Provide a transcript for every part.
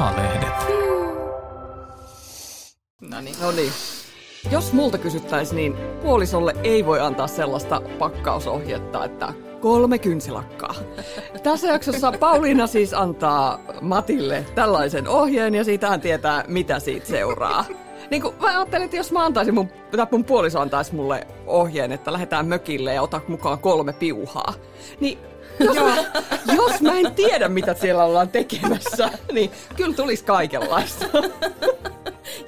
Maalehdet. No niin. No niin. Jos multa kysyttäisiin, niin puolisolle ei voi antaa sellaista pakkausohjetta, että kolme kynsilakkaa. Tässä jaksossa Pauliina siis antaa Matille tällaisen ohjeen ja siitä hän tietää, mitä siitä seuraa. Niin kuin mä ajattelin, että jos mä antaisin mun, tai mun puoliso antaisi mulle ohjeen, että lähdetään mökille ja ota mukaan kolme piuhaa, niin jos, mä, jos mä en tiedä, mitä siellä ollaan tekemässä, niin kyllä tulisi kaikenlaista.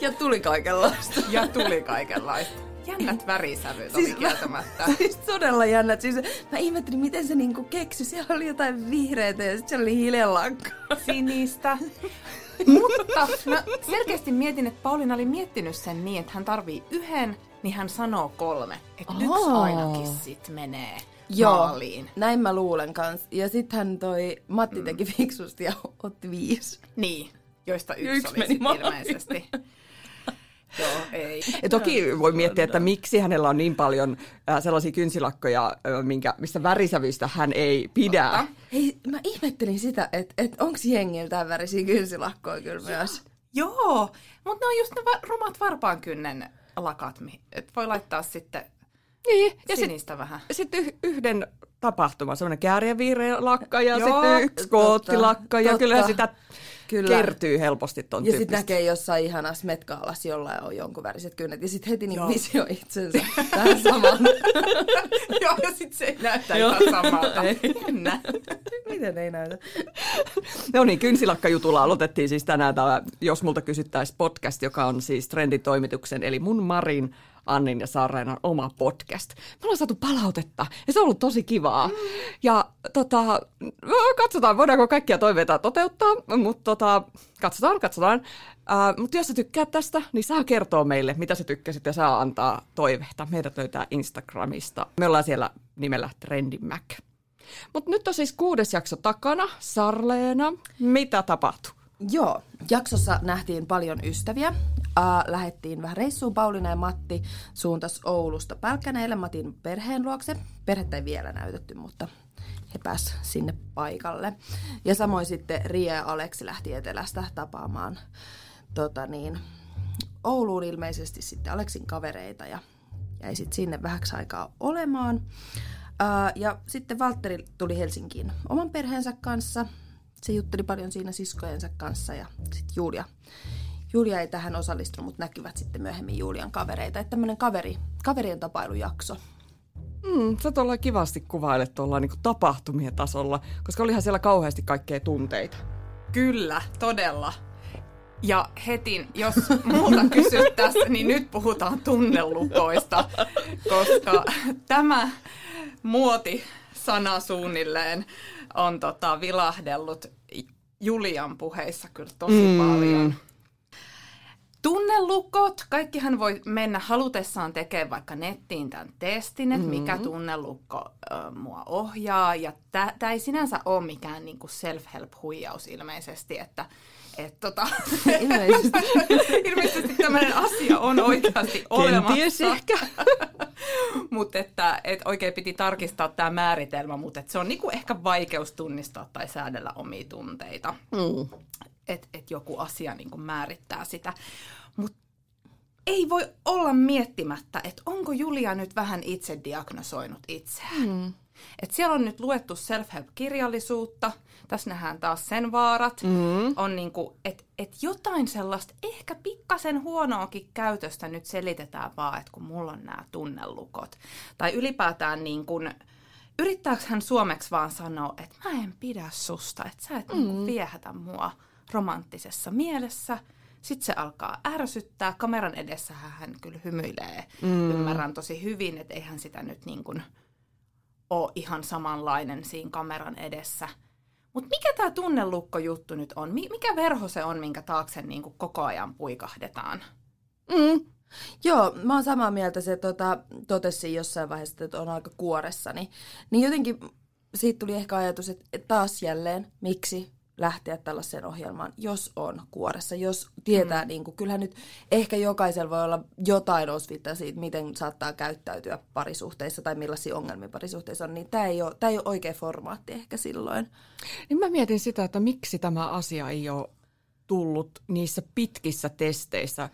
Ja tuli kaikenlaista. Ja tuli kaikenlaista. Jännät värisävyt siis oli kieltämättä. Siis todella jännät. Siis mä ihmettelin, miten se niinku keksi. Siellä oli jotain vihreitä ja sitten siellä oli hiljalankkaa. Sinistä. Mutta mä selkeästi mietin, että Pauliina oli miettinyt sen niin, että hän tarvii yhden, niin hän sanoo kolme. Että yksi ainakin sit menee Joo, maaliin. näin mä luulen kans. Ja sitten toi Matti teki fiksusti ja otti viisi. Niin, joista yksi, yksi oli meni ilmeisesti. Joo, ei. Ja toki voi miettiä, että miksi hänellä on niin paljon äh, sellaisia kynsilakkoja, äh, minkä, mistä värisävyistä hän ei pidä. Hei, mä ihmettelin sitä, että et onko jengillä tämän värisiä kynsilakkoja kyllä myös. Joo, mutta ne on just ne va- rumat varpaankynnen lakat, mi- et voi laittaa sitten Niin, ja sitten sinistä vähän. sit yh- yhden tapahtuman, semmoinen kääriäviire lakka ja sitten yksi koottilakka ja totta. kyllä sitä Kyllä. kertyy helposti ton Ja sitten näkee jossain ihanassa metkaalassa, jolla on jonkun väriset kynnet. Ja sitten heti niin Joo. visioi itsensä tähän samaan. Joo, ja sitten se ei näytä ihan samalta. Jännä. Miten ei näytä? No niin, kynsilakkajutulla aloitettiin siis tänään tämä Jos multa kysyttäisiin podcast, joka on siis Trenditoimituksen, eli mun Marin, Annin ja Sarreenan oma podcast. Me ollaan saatu palautetta ja se on ollut tosi kivaa. Ja tota, no, katsotaan, voidaanko kaikkia toiveita toteuttaa, mutta tota, katsotaan, katsotaan. Uh, mutta jos sä tykkäät tästä, niin saa kertoa meille, mitä sä tykkäsit ja saa antaa toiveita. Meidät löytää Instagramista. Me ollaan siellä nimellä Trendimäk. Mutta nyt on siis kuudes jakso takana. Sarleena, mitä tapahtui? Joo, jaksossa nähtiin paljon ystäviä. Äh, lähettiin vähän reissuun. Pauliina ja Matti suuntas Oulusta Pälkkäneelle Matin perheen luokse. Perhettä ei vielä näytetty, mutta he pääs sinne paikalle. Ja samoin sitten Ria ja Aleksi lähti etelästä tapaamaan tota niin, Ouluun ilmeisesti sitten Aleksin kavereita ja jäi sitten sinne vähäksi aikaa olemaan. Ää, ja sitten Valtteri tuli Helsinkiin oman perheensä kanssa. Se jutteli paljon siinä siskojensa kanssa ja sitten Julia. Julia ei tähän osallistunut, mutta näkyvät sitten myöhemmin Julian kavereita. Että tämmöinen kaveri, kaverien tapailujakso. Mm, sä tuolla kivasti kuvailet tuolla niin tapahtumien tasolla, koska olihan siellä kauheasti kaikkea tunteita. Kyllä, todella. Ja heti, jos multa kysyttäisiin, niin nyt puhutaan tunnelukoista, koska tämä muoti-sana suunnilleen on tota vilahdellut Julian puheissa kyllä tosi mm. paljon. Tunnelukot, kaikkihan voi mennä halutessaan tekemään vaikka nettiin tämän testin, että mikä tunnelukko ö, mua ohjaa. Ja tämä ei sinänsä ole mikään niinku self-help-huijaus ilmeisesti, että et tota, Ilmeisesti. ilmeisesti tämmöinen asia on oikeasti olemassa. Ehkä. mutta että et oikein piti tarkistaa tämä määritelmä, mutta se on niinku ehkä vaikeus tunnistaa tai säädellä omia tunteita. Mm. Että et joku asia niinku määrittää sitä. Mutta ei voi olla miettimättä, että onko Julia nyt vähän itse diagnosoinut itseään. Mm. Et siellä on nyt luettu self-help-kirjallisuutta, tässä nähdään taas sen vaarat. Mm. On niinku, että et jotain sellaista ehkä pikkasen huonoakin käytöstä nyt selitetään vaan, että kun mulla on nämä tunnelukot. Tai ylipäätään niin kun, yrittääkö hän suomeksi vaan sanoa, että mä en pidä susta, että sä et mm. niinku viehätä mua romanttisessa mielessä. Sitten se alkaa ärsyttää. Kameran edessä hän kyllä hymyilee. Mm. Ymmärrän tosi hyvin, että eihän sitä nyt niin kuin ole ihan samanlainen siinä kameran edessä. Mutta mikä tämä tunnelukko-juttu nyt on? Mi- mikä verho se on, minkä taakse niin kuin koko ajan puikahdetaan? Mm. Joo, mä oon samaa mieltä. Se tota, totesi jossain vaiheessa, että on aika kuoressa. Niin, niin jotenkin siitä tuli ehkä ajatus, että taas jälleen, miksi lähteä tällaiseen ohjelmaan, jos on kuoressa, jos tietää, mm. niin kuin, kyllähän nyt ehkä jokaisella voi olla jotain osvittaa siitä, miten saattaa käyttäytyä parisuhteissa tai millaisia ongelmia parisuhteissa on, niin tämä ei ole, tämä ei ole oikea formaatti ehkä silloin. Niin mä mietin sitä, että miksi tämä asia ei ole tullut niissä pitkissä testeissä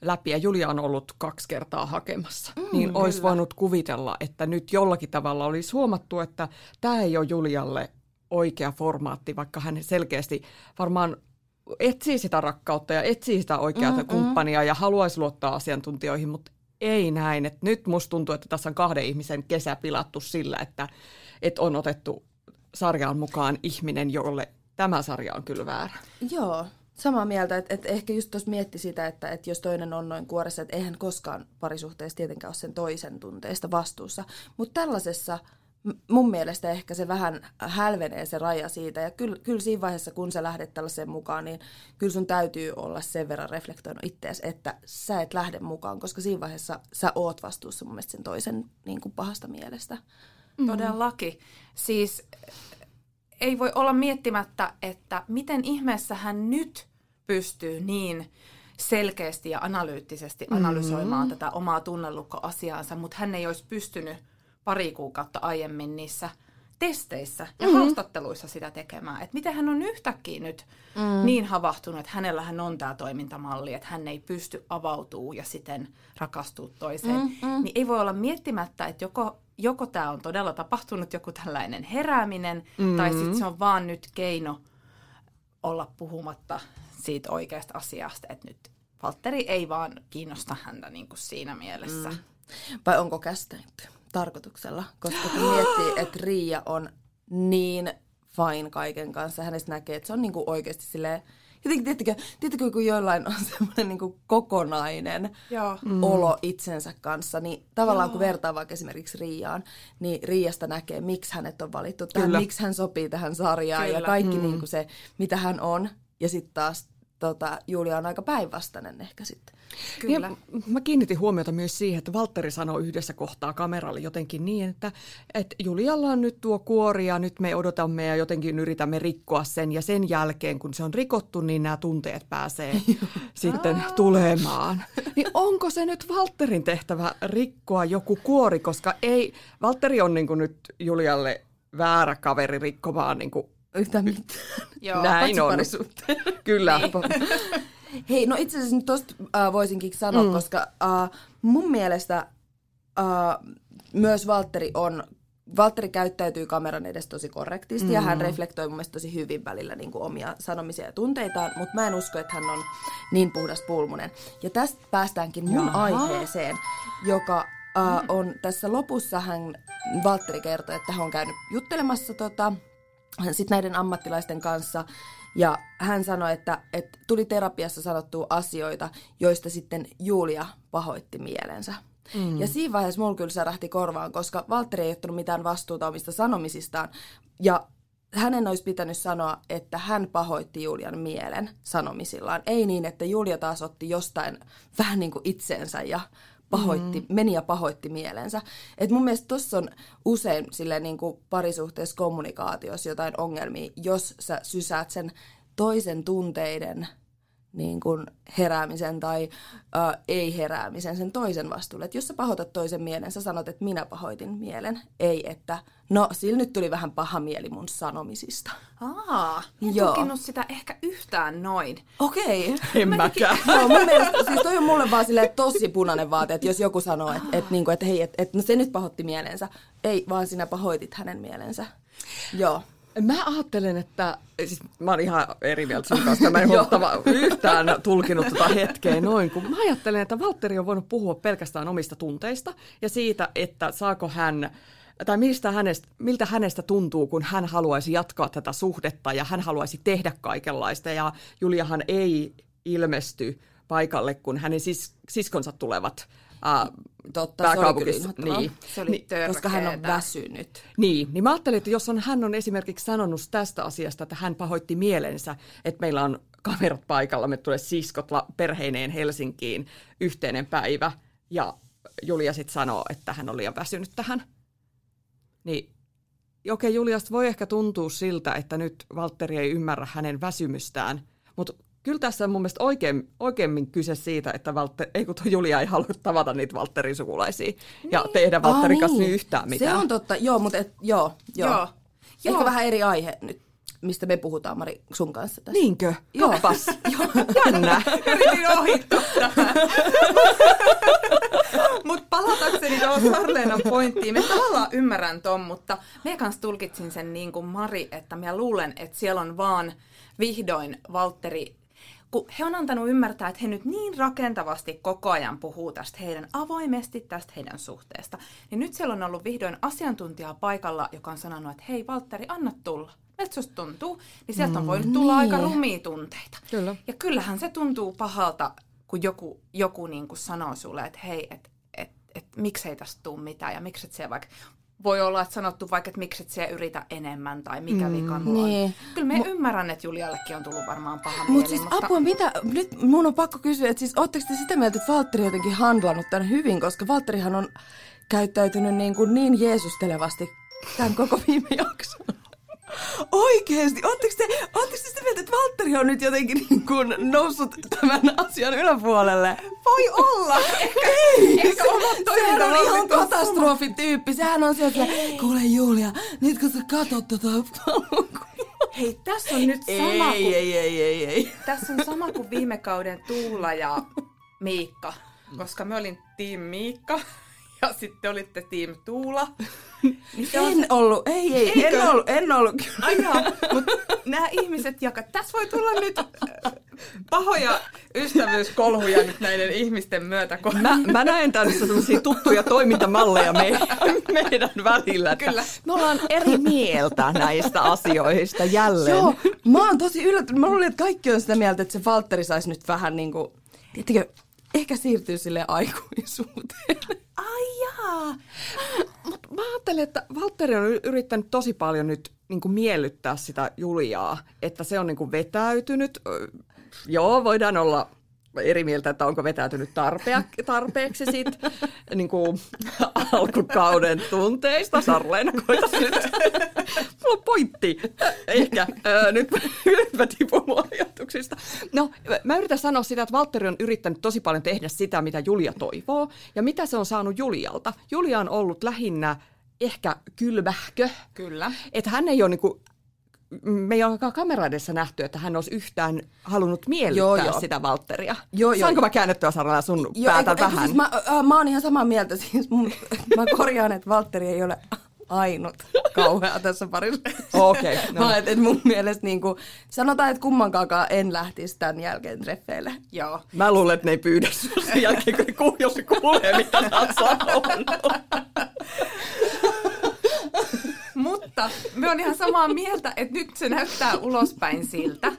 läpi, ja Julia on ollut kaksi kertaa hakemassa, mm, niin olisi kyllä. voinut kuvitella, että nyt jollakin tavalla olisi huomattu, että tämä ei ole Julialle oikea formaatti, vaikka hän selkeästi varmaan etsii sitä rakkautta ja etsii sitä oikeaa mm, kumppania mm. ja haluaisi luottaa asiantuntijoihin, mutta ei näin. Et nyt musta tuntuu, että tässä on kahden ihmisen kesä pilattu sillä, että, että on otettu sarjaan mukaan ihminen, jolle tämä sarja on kyllä väärä. Joo, samaa mieltä, että, että ehkä just tuossa mietti sitä, että, että jos toinen on noin kuoressa, että eihän koskaan parisuhteessa tietenkään ole sen toisen tunteista vastuussa. Mutta tällaisessa mun mielestä ehkä se vähän hälvenee se raja siitä. Ja kyllä, kyllä siinä vaiheessa, kun sä lähdet tällaiseen mukaan, niin kyllä sun täytyy olla sen verran reflektoinut itseäsi, että sä et lähde mukaan, koska siinä vaiheessa sä oot vastuussa mun mielestä sen toisen niin kuin pahasta mielestä. Mm. Todellakin. Siis ei voi olla miettimättä, että miten ihmeessä hän nyt pystyy niin selkeästi ja analyyttisesti analysoimaan mm-hmm. tätä omaa tunnelukkoasiaansa, mutta hän ei olisi pystynyt pari kuukautta aiemmin niissä testeissä ja mm-hmm. haastatteluissa sitä tekemään. Että miten hän on yhtäkkiä nyt mm. niin havahtunut, että hänellähän on tämä toimintamalli, että hän ei pysty avautuu ja siten rakastuu toiseen. Mm-hmm. Niin ei voi olla miettimättä, että joko, joko tämä on todella tapahtunut joku tällainen herääminen, mm-hmm. tai sitten se on vaan nyt keino olla puhumatta siitä oikeasta asiasta, että nyt Valtteri ei vaan kiinnosta häntä niin kuin siinä mielessä. Mm. Vai onko kästänyt tarkoituksella? Koska kun miettii, että Riia on niin fine kaiken kanssa, hänestä näkee, että se on niin kuin oikeasti silleen, jotenkin, tiedättekö, tiedättekö kun joillain on semmoinen niin kokonainen Joo. olo itsensä kanssa, niin tavallaan Joo. kun vertaa vaikka esimerkiksi Riiaan, niin Riiasta näkee, miksi hänet on valittu tähän, Kyllä. miksi hän sopii tähän sarjaan Kyllä. ja kaikki mm. niin kuin se, mitä hän on. Ja sitten taas tota, Julia on aika päinvastainen ehkä sitten. Kyllä. Ja mä kiinnitin huomiota myös siihen, että Valtteri sanoi yhdessä kohtaa kameralle jotenkin niin, että, että Julialla on nyt tuo kuori ja nyt me odotamme ja jotenkin yritämme rikkoa sen. Ja sen jälkeen, kun se on rikottu, niin nämä tunteet pääsee sitten tulemaan. Niin onko se nyt Valtterin tehtävä rikkoa joku kuori, koska ei, Valtteri on niin nyt Julialle väärä kaveri rikkomaan niin kuin yhtään mitään. Joo, Näin on. Kyllä. Niin. Hei, no itse asiassa nyt tosta uh, voisinkin sanoa, mm. koska uh, mun mielestä uh, myös Valtteri on Valtteri käyttäytyy kameran edes tosi korrektisti mm. ja hän mm. reflektoi mun mielestä tosi hyvin välillä niin kuin omia sanomisia ja tunteitaan, mutta mä en usko, että hän on niin puhdas pulmunen. Ja tästä päästäänkin mun Jaha. aiheeseen, joka uh, on tässä lopussa hän, Valtteri kertoi, että hän on käynyt juttelemassa tota, sit näiden ammattilaisten kanssa ja hän sanoi, että, että tuli terapiassa sanottua asioita, joista sitten Julia pahoitti mielensä. Mm. Ja siinä vaiheessa mulla kyllä särähti korvaan, koska Valtteri ei ottanut mitään vastuuta omista sanomisistaan. Ja hänen olisi pitänyt sanoa, että hän pahoitti Julian mielen sanomisillaan. Ei niin, että Julia taas otti jostain vähän niin kuin itseensä ja pahoitti, mm. meni ja pahoitti mielensä. Et mun mielestä tuossa on usein sille niin kuin parisuhteessa kommunikaatiossa jotain ongelmia, jos sä sysäät sen toisen tunteiden niin kuin heräämisen tai äh, ei-heräämisen sen toisen vastuulle. Et jos sä pahoitat toisen mielen, sä sanot, että minä pahoitin mielen. Ei, että no, sillä nyt tuli vähän paha mieli mun sanomisista. Aa, en Joo. tukinut sitä ehkä yhtään noin. Okei. Okay. En mäkään. no, mun mielestä, siis toi on mulle vaan silleen tosi punainen vaate, että jos joku sanoo, että et, niinku, et, hei, että et, no se nyt pahoitti mielensä. Ei, vaan sinä pahoitit hänen mielensä. Joo. Mä ajattelen, että siis mä oon ihan eri mieltä sun kanssa. Mä en huomattava yhtään tulkinut tota hetkeä noin, kun mä ajattelen, että Valtteri on voinut puhua pelkästään omista tunteista ja siitä, että saako hän tai mistä hänestä, miltä hänestä tuntuu, kun hän haluaisi jatkaa tätä suhdetta ja hän haluaisi tehdä kaikenlaista. Ja Juliahan ei ilmesty paikalle, kun hänen sis, siskonsa tulevat äh, Totta. Se oli, niin. se oli niin, koska hän on väsynyt. Niin, niin mä ajattelin, että jos on, hän on esimerkiksi sanonut tästä asiasta, että hän pahoitti mielensä, että meillä on kamerat paikalla, me tulee siskot perheineen Helsinkiin yhteinen päivä, ja Julia sitten sanoo, että hän on liian väsynyt tähän. Niin okei, okay, Juliasta voi ehkä tuntua siltä, että nyt Valtteri ei ymmärrä hänen väsymystään, mutta kyllä tässä on mun mielestä oikein, oikeimmin kyse siitä, että Valter, ei kun Julia ei halua tavata niitä Valtterin sukulaisia niin. ja tehdä Valtterin kanssa niin. yhtään mitään. Se on totta, joo, mutta et, joo, joo. joo. Ehkä joo. vähän eri aihe nyt. mistä me puhutaan Mari sun kanssa tässä. Niinkö? Joo. Kappas. Jännä. Yritin ohittaa Mutta palatakseni tuohon Sarleenan pointtiin, mä tavallaan ymmärrän ton, mutta me kanssa tulkitsin sen niin kuin Mari, että mä luulen, että siellä on vaan vihdoin Valtteri kun he on antanut ymmärtää, että he nyt niin rakentavasti koko ajan puhuu tästä heidän avoimesti tästä heidän suhteesta, niin nyt siellä on ollut vihdoin asiantuntija paikalla, joka on sanonut, että hei Valtteri, anna tulla. Että jos tuntuu, niin sieltä on voinut tulla niin. aika rumia tunteita. Kyllä. Ja kyllähän se tuntuu pahalta, kun joku, joku niin kuin sanoo sulle, että hei, että et, et, miksei tästä tule mitään ja miksi et siellä vaikka voi olla, että sanottu vaikka, että miksi et siellä yritä enemmän tai mikä mm, vika mulla niin. on. Kyllä me ymmärrän, että Juliallekin on tullut varmaan paha Mut mieli, siis mutta apua, mitä, nyt mun on pakko kysyä, että siis ootteko te sitä mieltä, että Valtteri on jotenkin handlannut tämän hyvin, koska Valtterihan on käyttäytynyt niin, kuin niin jeesustelevasti tämän koko viime jakson. Oikeesti, ootteko te, ootteko te sitä mieltä, että Valtteri on nyt jotenkin niin kuin noussut tämän asian yläpuolelle? voi olla. Ehkä, ehkä omat Sehän on ihan katastrofityyppi. Sehän on sieltä, kuule Julia, nyt kun sä katot tota Hei, tässä on nyt sama kuin, Ei, ei, ei, ei, ei. tässä on sama kuin viime kauden Tuula ja Miikka, koska me olin Team Miikka ja sitten olitte Team Tuula. Niin se on En ollut, ei, ei, en ollut, en ollut. Ai jaa, mutta nämä ihmiset jakaa. Tässä voi tulla nyt äh, pahoja ystävyyskolhuja nyt näiden ihmisten myötä. Kun... Mä, mä näen tämmöisiä sellaisia tuttuja toimintamalleja me, meidän välillä. Kyllä. Me ollaan eri mieltä näistä asioista jälleen. Joo, mä oon tosi yllättynyt. Mä luulin, että kaikki on sitä mieltä, että se Valtteri saisi nyt vähän niin kuin, tiedättekö, ehkä siirtyy sille aikuisuuteen. Ai jaa. Mut mä ajattelen, että Valtteri on yrittänyt tosi paljon nyt niin kuin miellyttää sitä Juliaa, että se on niin kuin vetäytynyt. Joo, voidaan olla eri mieltä, että onko vetäytynyt tarpeeksi siitä niin kuin alkukauden tunteista. Sarleena, koitas nyt. Mulla on pointti. Ehkä. Nyt, nyt mä tipun mun ajatuksista. No, mä yritän sanoa sitä, että Valtteri on yrittänyt tosi paljon tehdä sitä, mitä Julia toivoo. Ja mitä se on saanut Julialta? Julia on ollut lähinnä ehkä kylmähkö. Kyllä. Että hän ei ole niinku, me ei ole kamera edessä nähty, että hän olisi yhtään halunnut miellyttää Joo, joo, sitä Valtteria. Joo, joo. Saanko mä käännettyä Saralla sun Joo, päätä eikö- eikö vähän? Siis mä, äh, mä oon ihan samaa mieltä. Siis mun, mä korjaan, että Valtteri ei ole ainut kauhea tässä parissa. Okei, no. Mä et, et mun mielestä niin kuin, sanotaan, että kummankaakaan en lähtisi tämän jälkeen treffeille. Joo. Mä luulen, että ne ei pyydä sinua sen jälkeen, kun kuul- jos kuulee, mitä sä oot sanonut. Mutta me on ihan samaa mieltä, että nyt se näyttää ulospäin siltä,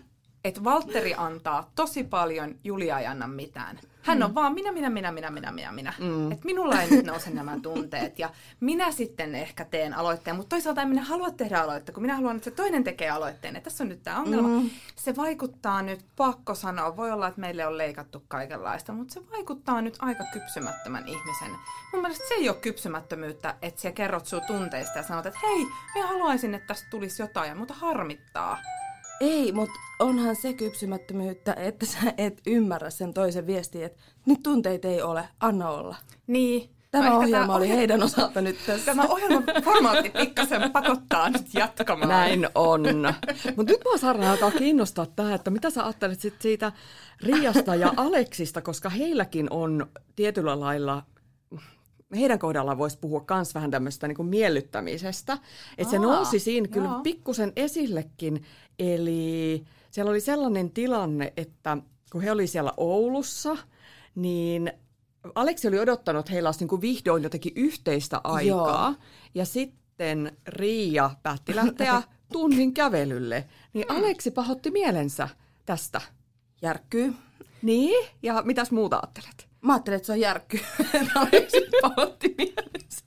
että Valtteri antaa tosi paljon, Julia ei anna mitään. Hän on vaan minä, minä, minä, minä, minä, minä, minä. Mm. Että minulla ei nyt nouse nämä tunteet ja minä sitten ehkä teen aloitteen, mutta toisaalta en minä halua tehdä aloitteen, kun minä haluan, että se toinen tekee aloitteen. Ja tässä on nyt tämä ongelma. Mm. Se vaikuttaa nyt, pakko sanoa, voi olla, että meille on leikattu kaikenlaista, mutta se vaikuttaa nyt aika kypsymättömän ihmisen. Mun mielestä se ei ole kypsymättömyyttä, että sä kerrot sun tunteista ja sanot, että hei, minä haluaisin, että tästä tulisi jotain, mutta harmittaa. Ei, mutta onhan se kypsymättömyyttä, että sä et ymmärrä sen toisen viestiä, että nyt tunteita ei ole, anna olla. Niin. Tämä ehkä ohjelma tää oli ohje- heidän osalta nyt tässä. Tämä ohjelman formaatti pikkasen pakottaa nyt jatkamaan. Näin on. Mutta nyt mua Sarja alkaa kiinnostaa tämä, että mitä sä ajattelet sit siitä Riasta ja Aleksista, koska heilläkin on tietyllä lailla heidän kohdallaan voisi puhua myös vähän tämmöistä niin miellyttämisestä. Että se nousi siinä kyllä joo. pikkusen esillekin. Eli siellä oli sellainen tilanne, että kun he oli siellä Oulussa, niin Aleksi oli odottanut, että heillä olisi niin kuin vihdoin jotenkin yhteistä aikaa. Joo. Ja sitten Riia päätti lähteä tunnin kävelylle. Niin Aleksi pahotti mielensä tästä. Järkkyy. Niin, ja mitäs muuta ajattelet? Mä ajattelin, että se on järkky. Mielessä.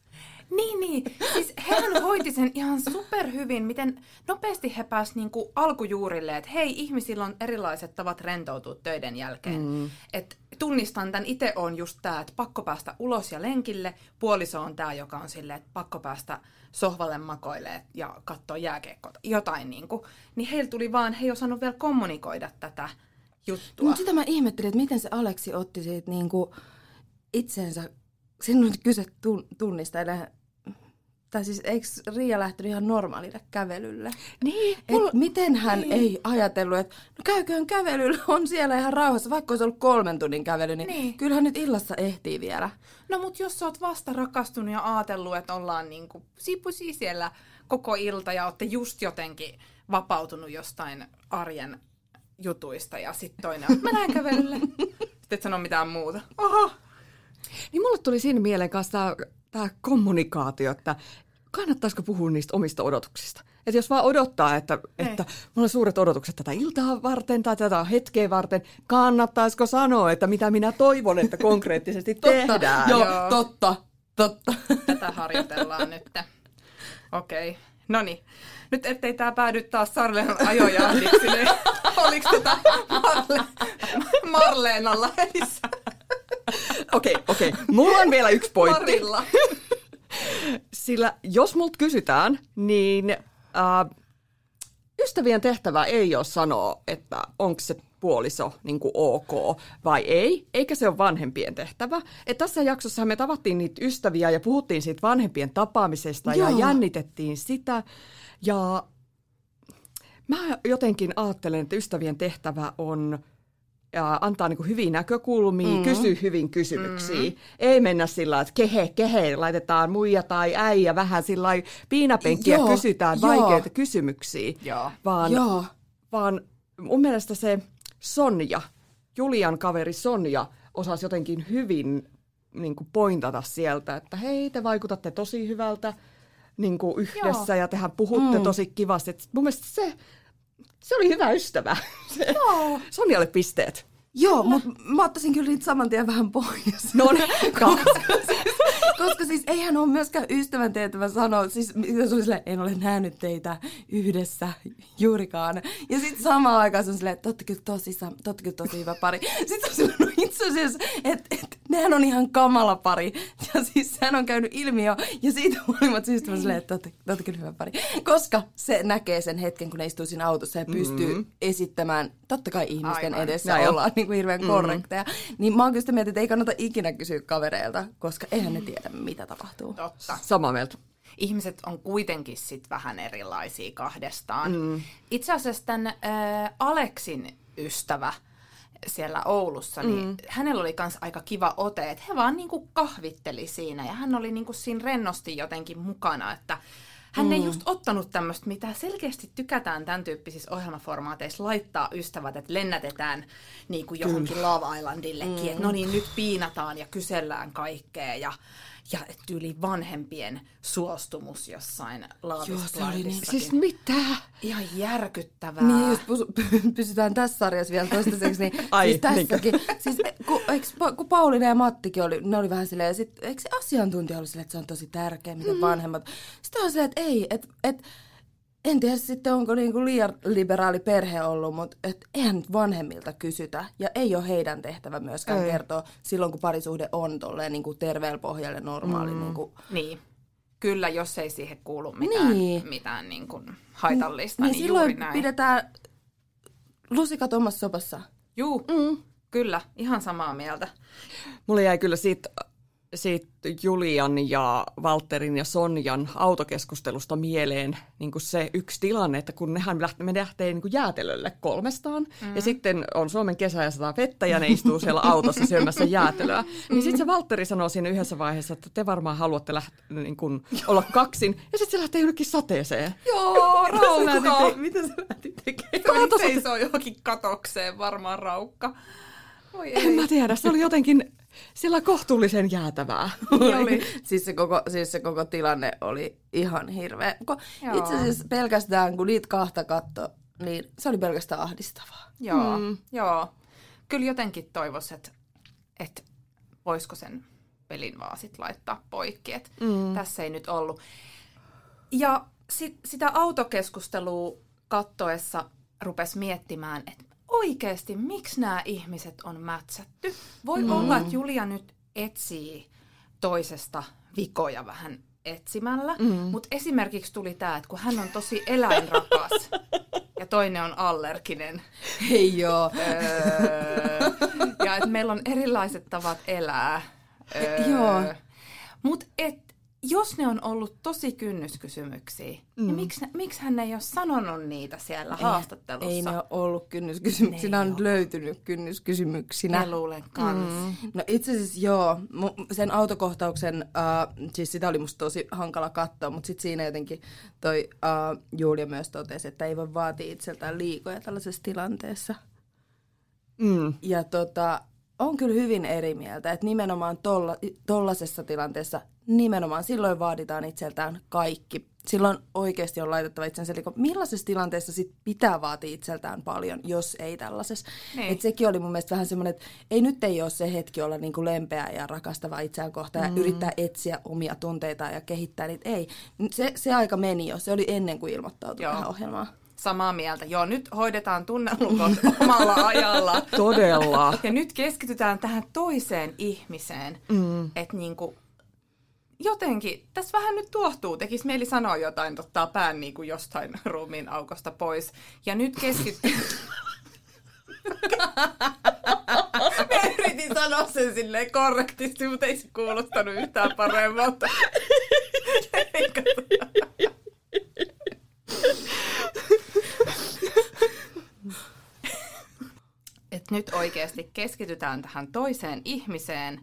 Niin, niin. Siis hän hoiti sen ihan superhyvin, miten nopeasti he pääsivät niinku alkujuurille, että hei, ihmisillä on erilaiset tavat rentoutua töiden jälkeen. Mm. Et tunnistan tämän, itse on just tämä, että pakko päästä ulos ja lenkille. Puoliso on tämä, joka on silleen, että pakko päästä sohvalle makoilee ja katsoa jääkiekkoa, jotain niinku. Niin heillä tuli vaan, he ei osannut vielä kommunikoida tätä juttua. Mutta sitä mä ihmettelin, että miten se Aleksi otti siitä niinku itsensä, siinä on kyse tun, tunnista, eli tai siis eikö Riia lähtenyt ihan normaalille kävelylle? Niin, Et mulla... miten hän niin. ei ajatellut, että no käyköön kävelyllä, on siellä ihan rauhassa, vaikka olisi ollut kolmen tunnin kävely, niin, niin. kyllähän nyt illassa ehtii vielä. No mut jos sä oot vasta rakastunut ja ajatellut, että ollaan niinku sipusi siellä koko ilta ja olette just jotenkin vapautunut jostain arjen jutuista ja sitten toinen on, mä lähden kävelylle. sitten et sano mitään muuta. Oho. Niin mulle tuli siinä mieleen kanssa tämä kommunikaatio, että kannattaisiko puhua niistä omista odotuksista. Että jos vaan odottaa, että, että mulla on suuret odotukset tätä iltaa varten tai tätä hetkeä varten, kannattaisiko sanoa, että mitä minä toivon, että konkreettisesti tehdään? Joo, Joo, totta, totta. Tätä harjoitellaan nyt. Okei. Okay. No niin. Nyt ettei tämä päädy taas Sarleen ajojahdiksi, niin oliko tätä Marle, Marleenalla Okei, okei. Okay, Mulla on vielä yksi pointti. Marilla. Sillä jos multa kysytään, niin äh, ystävien tehtävä ei ole sanoa, että onko se puoliso niin kuin ok vai ei, eikä se ole vanhempien tehtävä. Et tässä jaksossa me tavattiin niitä ystäviä ja puhuttiin siitä vanhempien tapaamisesta Joo. ja jännitettiin sitä. Ja mä jotenkin ajattelen, että ystävien tehtävä on ja antaa niin hyviä näkökulmia, mm-hmm. kysyä hyvin kysymyksiä. Mm-hmm. Ei mennä sillä että kehe, kehe, laitetaan muija tai äijä vähän sillä piinapenkkiä ja kysytään joo. vaikeita kysymyksiä. Joo. Vaan, joo. vaan mun mielestä se Sonja, Julian kaveri Sonja, osasi jotenkin hyvin niin kuin pointata sieltä, että hei, te vaikutatte tosi hyvältä niin kuin yhdessä Joo. ja tehän puhutte mm. tosi kivasti. Et mun mielestä se, se oli hyvä ystävä. Se, Joo. Sonjalle pisteet. Joo, mutta mä ottaisin kyllä niitä saman tien vähän pois. No niin, Koska siis eihän ole myöskään ystävän tehtävä sanoa, siis se on silleen, en ole nähnyt teitä yhdessä juurikaan. Ja sitten samaan aikaan se on silleen, että tosi, tosi, tosi hyvä pari. Sitten on silleen, itse asiassa, että et, nehän on ihan kamala pari. Ja siis sehän on käynyt ilmi jo. Ja siitä huolimatta siis on silleen, että totta, kyllä hyvä pari. Koska se näkee sen hetken, kun ne istuu siinä autossa ja pystyy mm-hmm. esittämään, totta kai ihmisten Aivan. edessä Näin ollaan niin kuin hirveän mm-hmm. korrekteja. Niin mä oon kyllä sitä mieltä, että ei kannata ikinä kysyä kavereilta, koska eihän ne tiedä, mitä tapahtuu. Totta. Samaa mieltä. Ihmiset on kuitenkin sit vähän erilaisia kahdestaan. Mm. Itse asiassa tämän äh, Aleksin ystävä siellä Oulussa, niin mm. hänellä oli myös aika kiva ote, että he vaan niinku kahvitteli siinä ja hän oli niinku siinä rennosti jotenkin mukana, että hän mm. ei just ottanut tämmöistä, mitä selkeästi tykätään tämän tyyppisissä ohjelmaformaateissa, laittaa ystävät, että lennätetään niin kuin johonkin Love Islandillekin, mm. että no niin, nyt piinataan ja kysellään kaikkea ja ja tyyli vanhempien suostumus jossain Joo, se oli niin. Siis mitä? Ihan järkyttävää. Niin, jos pysytään tässä sarjassa vielä toistaiseksi, niin Ai, siis tässäkin. Siis, kun, eikö, kun Pauliina ja Mattikin oli, ne oli vähän silleen, ja sit, eikö se asiantuntija oli silleen, että se on tosi tärkeä, miten mm. vanhemmat. Sitten on silleen, että ei, että et, en tiedä sitten, onko niinku liian liberaali perhe ollut, mutta et eihän nyt vanhemmilta kysytä. Ja ei ole heidän tehtävä myöskään ei. kertoa silloin, kun parisuhde on tolleen niinku terveellä pohjalle normaali. Mm. Niinku. Niin. Kyllä, jos ei siihen kuulu mitään, niin. mitään niinku haitallista, niin, niin, silloin juuri näin. pidetään lusikat omassa sopassa. Juu, mm. kyllä, ihan samaa mieltä. Mulle jäi kyllä siitä siitä Julian ja Walterin ja Sonjan autokeskustelusta mieleen niin kuin se yksi tilanne, että kun nehän lähtee, me lähtee niin kuin jäätelölle kolmestaan, mm. ja sitten on Suomen kesä ja sataa vettä, ja ne istuu siellä autossa syömässä jäätelöä, niin sitten se Valtteri sanoo siinä yhdessä vaiheessa, että te varmaan haluatte läht, niin kuin, olla kaksin, ja sitten se lähtee jonnekin sateeseen. Joo, raukka! Mitä se lähti tekemään? Se seisoo johonkin katokseen, varmaan raukka. Oi en ei. mä tiedä, se oli jotenkin sillä kohtuullisen jäätävää. Oli. siis, se koko, siis se koko tilanne oli ihan hirveä. Itse asiassa pelkästään, kun niitä kahta katto, niin se oli pelkästään ahdistavaa. Joo, mm. joo. Kyllä jotenkin toivoisin, että, että voisiko sen pelin vaan sit laittaa poikki. Että mm. Tässä ei nyt ollut. Ja sit, sitä autokeskustelua kattoessa rupesi miettimään, että oikeasti, miksi nämä ihmiset on mätsätty? Voi mm. olla, että Julia nyt etsii toisesta vikoja vähän etsimällä, mm. mutta esimerkiksi tuli tämä, että kun hän on tosi eläinrakas ja toinen on allerginen. Ei joo. Öö, ja että meillä on erilaiset tavat elää. Öö, joo. Mutta et jos ne on ollut tosi kynnyskysymyksiä, mm. niin miksi, miksi hän ei ole sanonut niitä siellä ei, haastattelussa? Ei ne ole ollut kynnyskysymyksinä, on löytynyt kynnyskysymyksinä. Ne luulen kans. Mm. No itse asiassa joo, sen autokohtauksen, uh, siis sitä oli musta tosi hankala katsoa, mutta sitten siinä jotenkin toi uh, Julia myös totesi, että ei voi vaatia itseltään liikoja tällaisessa tilanteessa. Mm. Ja tota, on kyllä hyvin eri mieltä, että nimenomaan tolla, tollaisessa tilanteessa nimenomaan silloin vaaditaan itseltään kaikki. Silloin oikeasti on laitettava itsensä, eli millaisessa tilanteessa sit pitää vaatia itseltään paljon, jos ei tällaisessa. Niin. Et sekin oli mun mielestä vähän semmoinen, että ei nyt ei ole se hetki olla niinku lempeä ja rakastava itseään kohtaan mm. ja yrittää etsiä omia tunteita ja kehittää niitä. Ei, se, se aika meni jo, se oli ennen kuin ilmoittautui Joo. tähän ohjelmaan samaa mieltä. Joo, nyt hoidetaan tunnelukot omalla ajalla. Todella. Ja nyt keskitytään tähän toiseen ihmiseen. Mm. Että niinku, jotenkin, tässä vähän nyt tuohtuu, tekisi mieli sanoa jotain, ottaa pään niin kuin jostain ruumiin aukosta pois. Ja nyt keskittyy... Mä yritin sanoa sen silleen korrektisti, mutta ei se kuulostanut yhtään paremmalta. Et nyt oikeasti keskitytään tähän toiseen ihmiseen,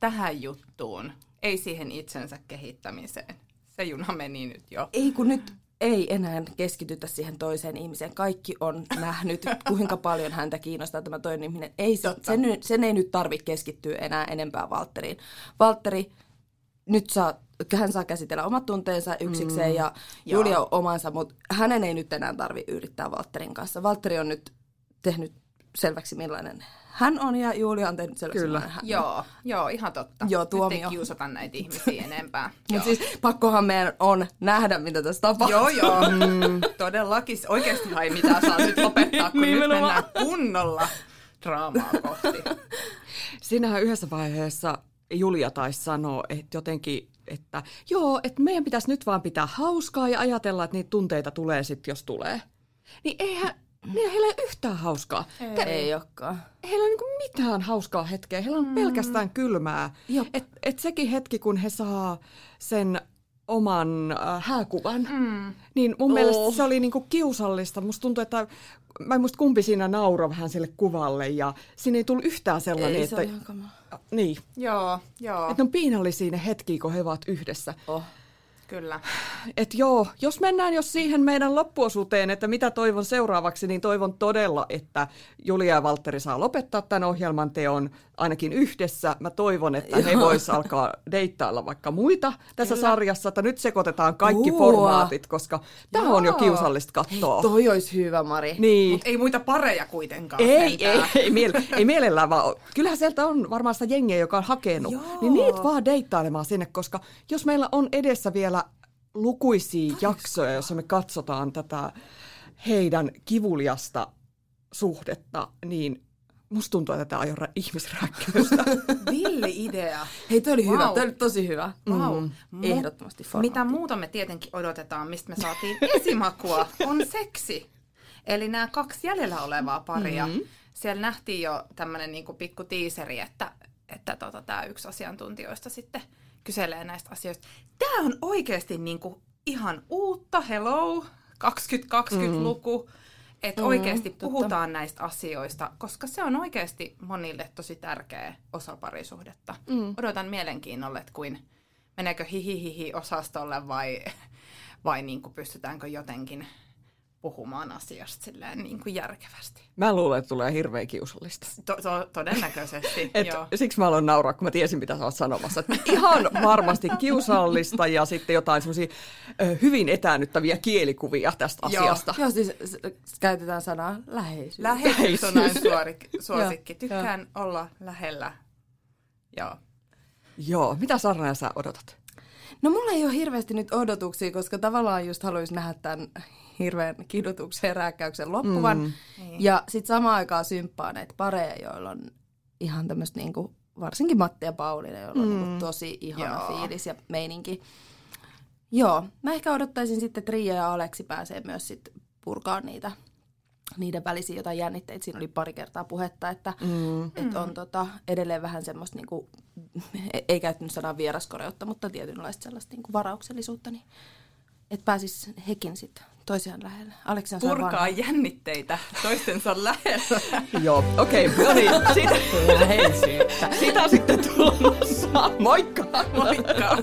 tähän juttuun, ei siihen itsensä kehittämiseen. Se juna meni nyt jo. Ei kun nyt ei enää keskitytä siihen toiseen ihmiseen. Kaikki on nähnyt, kuinka paljon häntä kiinnostaa tämä toinen ihminen. Ei se, sen, sen ei nyt tarvitse keskittyä enää enempää Valtteriin. Valtteri, nyt saa, hän saa käsitellä omat tunteensa yksikseen mm, ja Julia omansa, mutta hänen ei nyt enää tarvitse yrittää Valtterin kanssa. Valtteri on nyt tehnyt selväksi, millainen hän on ja Julia on tehnyt selväksi, Kyllä. hän Joo, joo, ihan totta. Joo, tuomio. Nyt ei kiusata näitä ihmisiä enempää. Mutta siis pakkohan meidän on nähdä, mitä tässä tapahtuu. Joo, joo. Mm, todellakin. Oikeasti ei mitään saa nyt lopettaa, kun niin nyt mennään kunnolla draamaa kohti. Siinähän yhdessä vaiheessa Julia taisi sanoa, että jotenkin, että joo, että meidän pitäisi nyt vaan pitää hauskaa ja ajatella, että niitä tunteita tulee sitten, jos tulee. Niin eihän, niin heillä ei ole yhtään hauskaa. Ei, Te, ei olekaan. Heillä ei ole niin mitään hauskaa hetkeä. Heillä on mm. pelkästään kylmää. Et, et sekin hetki, kun he saa sen oman äh, hääkuvan, mm. niin mun oh. mielestä se oli niinku kiusallista. Musta tuntuu, että mä en muista kumpi siinä nauroi vähän sille kuvalle ja siinä ei tullut yhtään sellainen, ei, että... Se niin. Joo, joo. Että on piinallisia ne hetkiä, kun he ovat yhdessä. Oh. Kyllä. Et joo, jos mennään jos siihen meidän loppuosuuteen, että mitä toivon seuraavaksi, niin toivon todella, että Julia ja Valtteri saa lopettaa tämän ohjelman teon ainakin yhdessä. Mä toivon, että he vois alkaa deittailla vaikka muita tässä Kyllä. sarjassa, että nyt sekoitetaan kaikki Uua. formaatit, koska tämä on jo kiusallista katsoa. Hei, toi olisi hyvä, Mari. Niin. Mut ei muita pareja kuitenkaan. Ei, ei, ei, miele- ei mielellään vaan. Kyllähän sieltä on varmaan sitä jengiä, joka on hakenut. Joo. Niin niitä vaan deittailemaan sinne, koska jos meillä on edessä vielä lukuisia jaksoja, joissa me katsotaan tätä heidän kivuliasta suhdetta, niin musta tuntuu, että tämä on jo ihmisräkkäystä. Villi idea. Hei, toi oli wow. hyvä. Toi oli tosi hyvä. Wow. Mm. Ehdottomasti formaatti. Mitä muuta me tietenkin odotetaan, mistä me saatiin esimakua, on seksi. Eli nämä kaksi jäljellä olevaa paria. Mm-hmm. Siellä nähtiin jo tämmöinen niinku pikku tiiseri, että, että tota, tämä yksi asiantuntijoista sitten – kyselee näistä asioista. Tämä on oikeasti niin kuin ihan uutta, hello, 2020-luku, mm. Että mm, oikeasti totta. puhutaan näistä asioista, koska se on oikeasti monille tosi tärkeä osa parisuhdetta. Mm. Odotan mielenkiinnolla, että kuin meneekö hihihihi-osastolle vai, vai niin kuin pystytäänkö jotenkin puhumaan asiasta silleen niin kuin järkevästi. Mä luulen, että tulee hirveän kiusallista. To- to- todennäköisesti, Et joo. Siksi mä aloin nauraa, kun mä tiesin, mitä sä oot sanomassa. Et ihan varmasti kiusallista ja sitten jotain semmoisia hyvin etäännyttäviä kielikuvia tästä joo. asiasta. Joo, siis käytetään sanaa läheisyys. Läheisyys on näin suosikki. Tykkään olla lähellä. Joo. Joo. Mitä Sarna sä odotat? No mulla ei ole hirveästi nyt odotuksia, koska tavallaan just haluaisin nähdä tämän hirveän kidutuksen ja rääkkäyksen loppuvan. Mm. Niin. Ja sitten samaan aikaan symppaa näitä pareja, joilla on ihan tämmöistä niinku, varsinkin Matti ja Pauliina, joilla on niinku mm. niinku tosi ihana Joo. fiilis ja meininki. Joo, mä ehkä odottaisin sitten, että Riia ja Aleksi pääsee myös sitten purkaa niitä niiden välisiä jotain jännitteitä. Siinä oli pari kertaa puhetta, että, mm. että on tota, edelleen vähän semmoista niinku ei käyttänyt sanaa vieraskoreutta, mutta tietynlaista sellaista niin kuin varauksellisuutta, niin että pääsis hekin sitten toisiaan lähelle. Aleksi on Purkaa vanha. jännitteitä toistensa lähellä. Joo, okei, okay, no niin, siitä, siitä on sitten tulossa. Moikka! Moikka!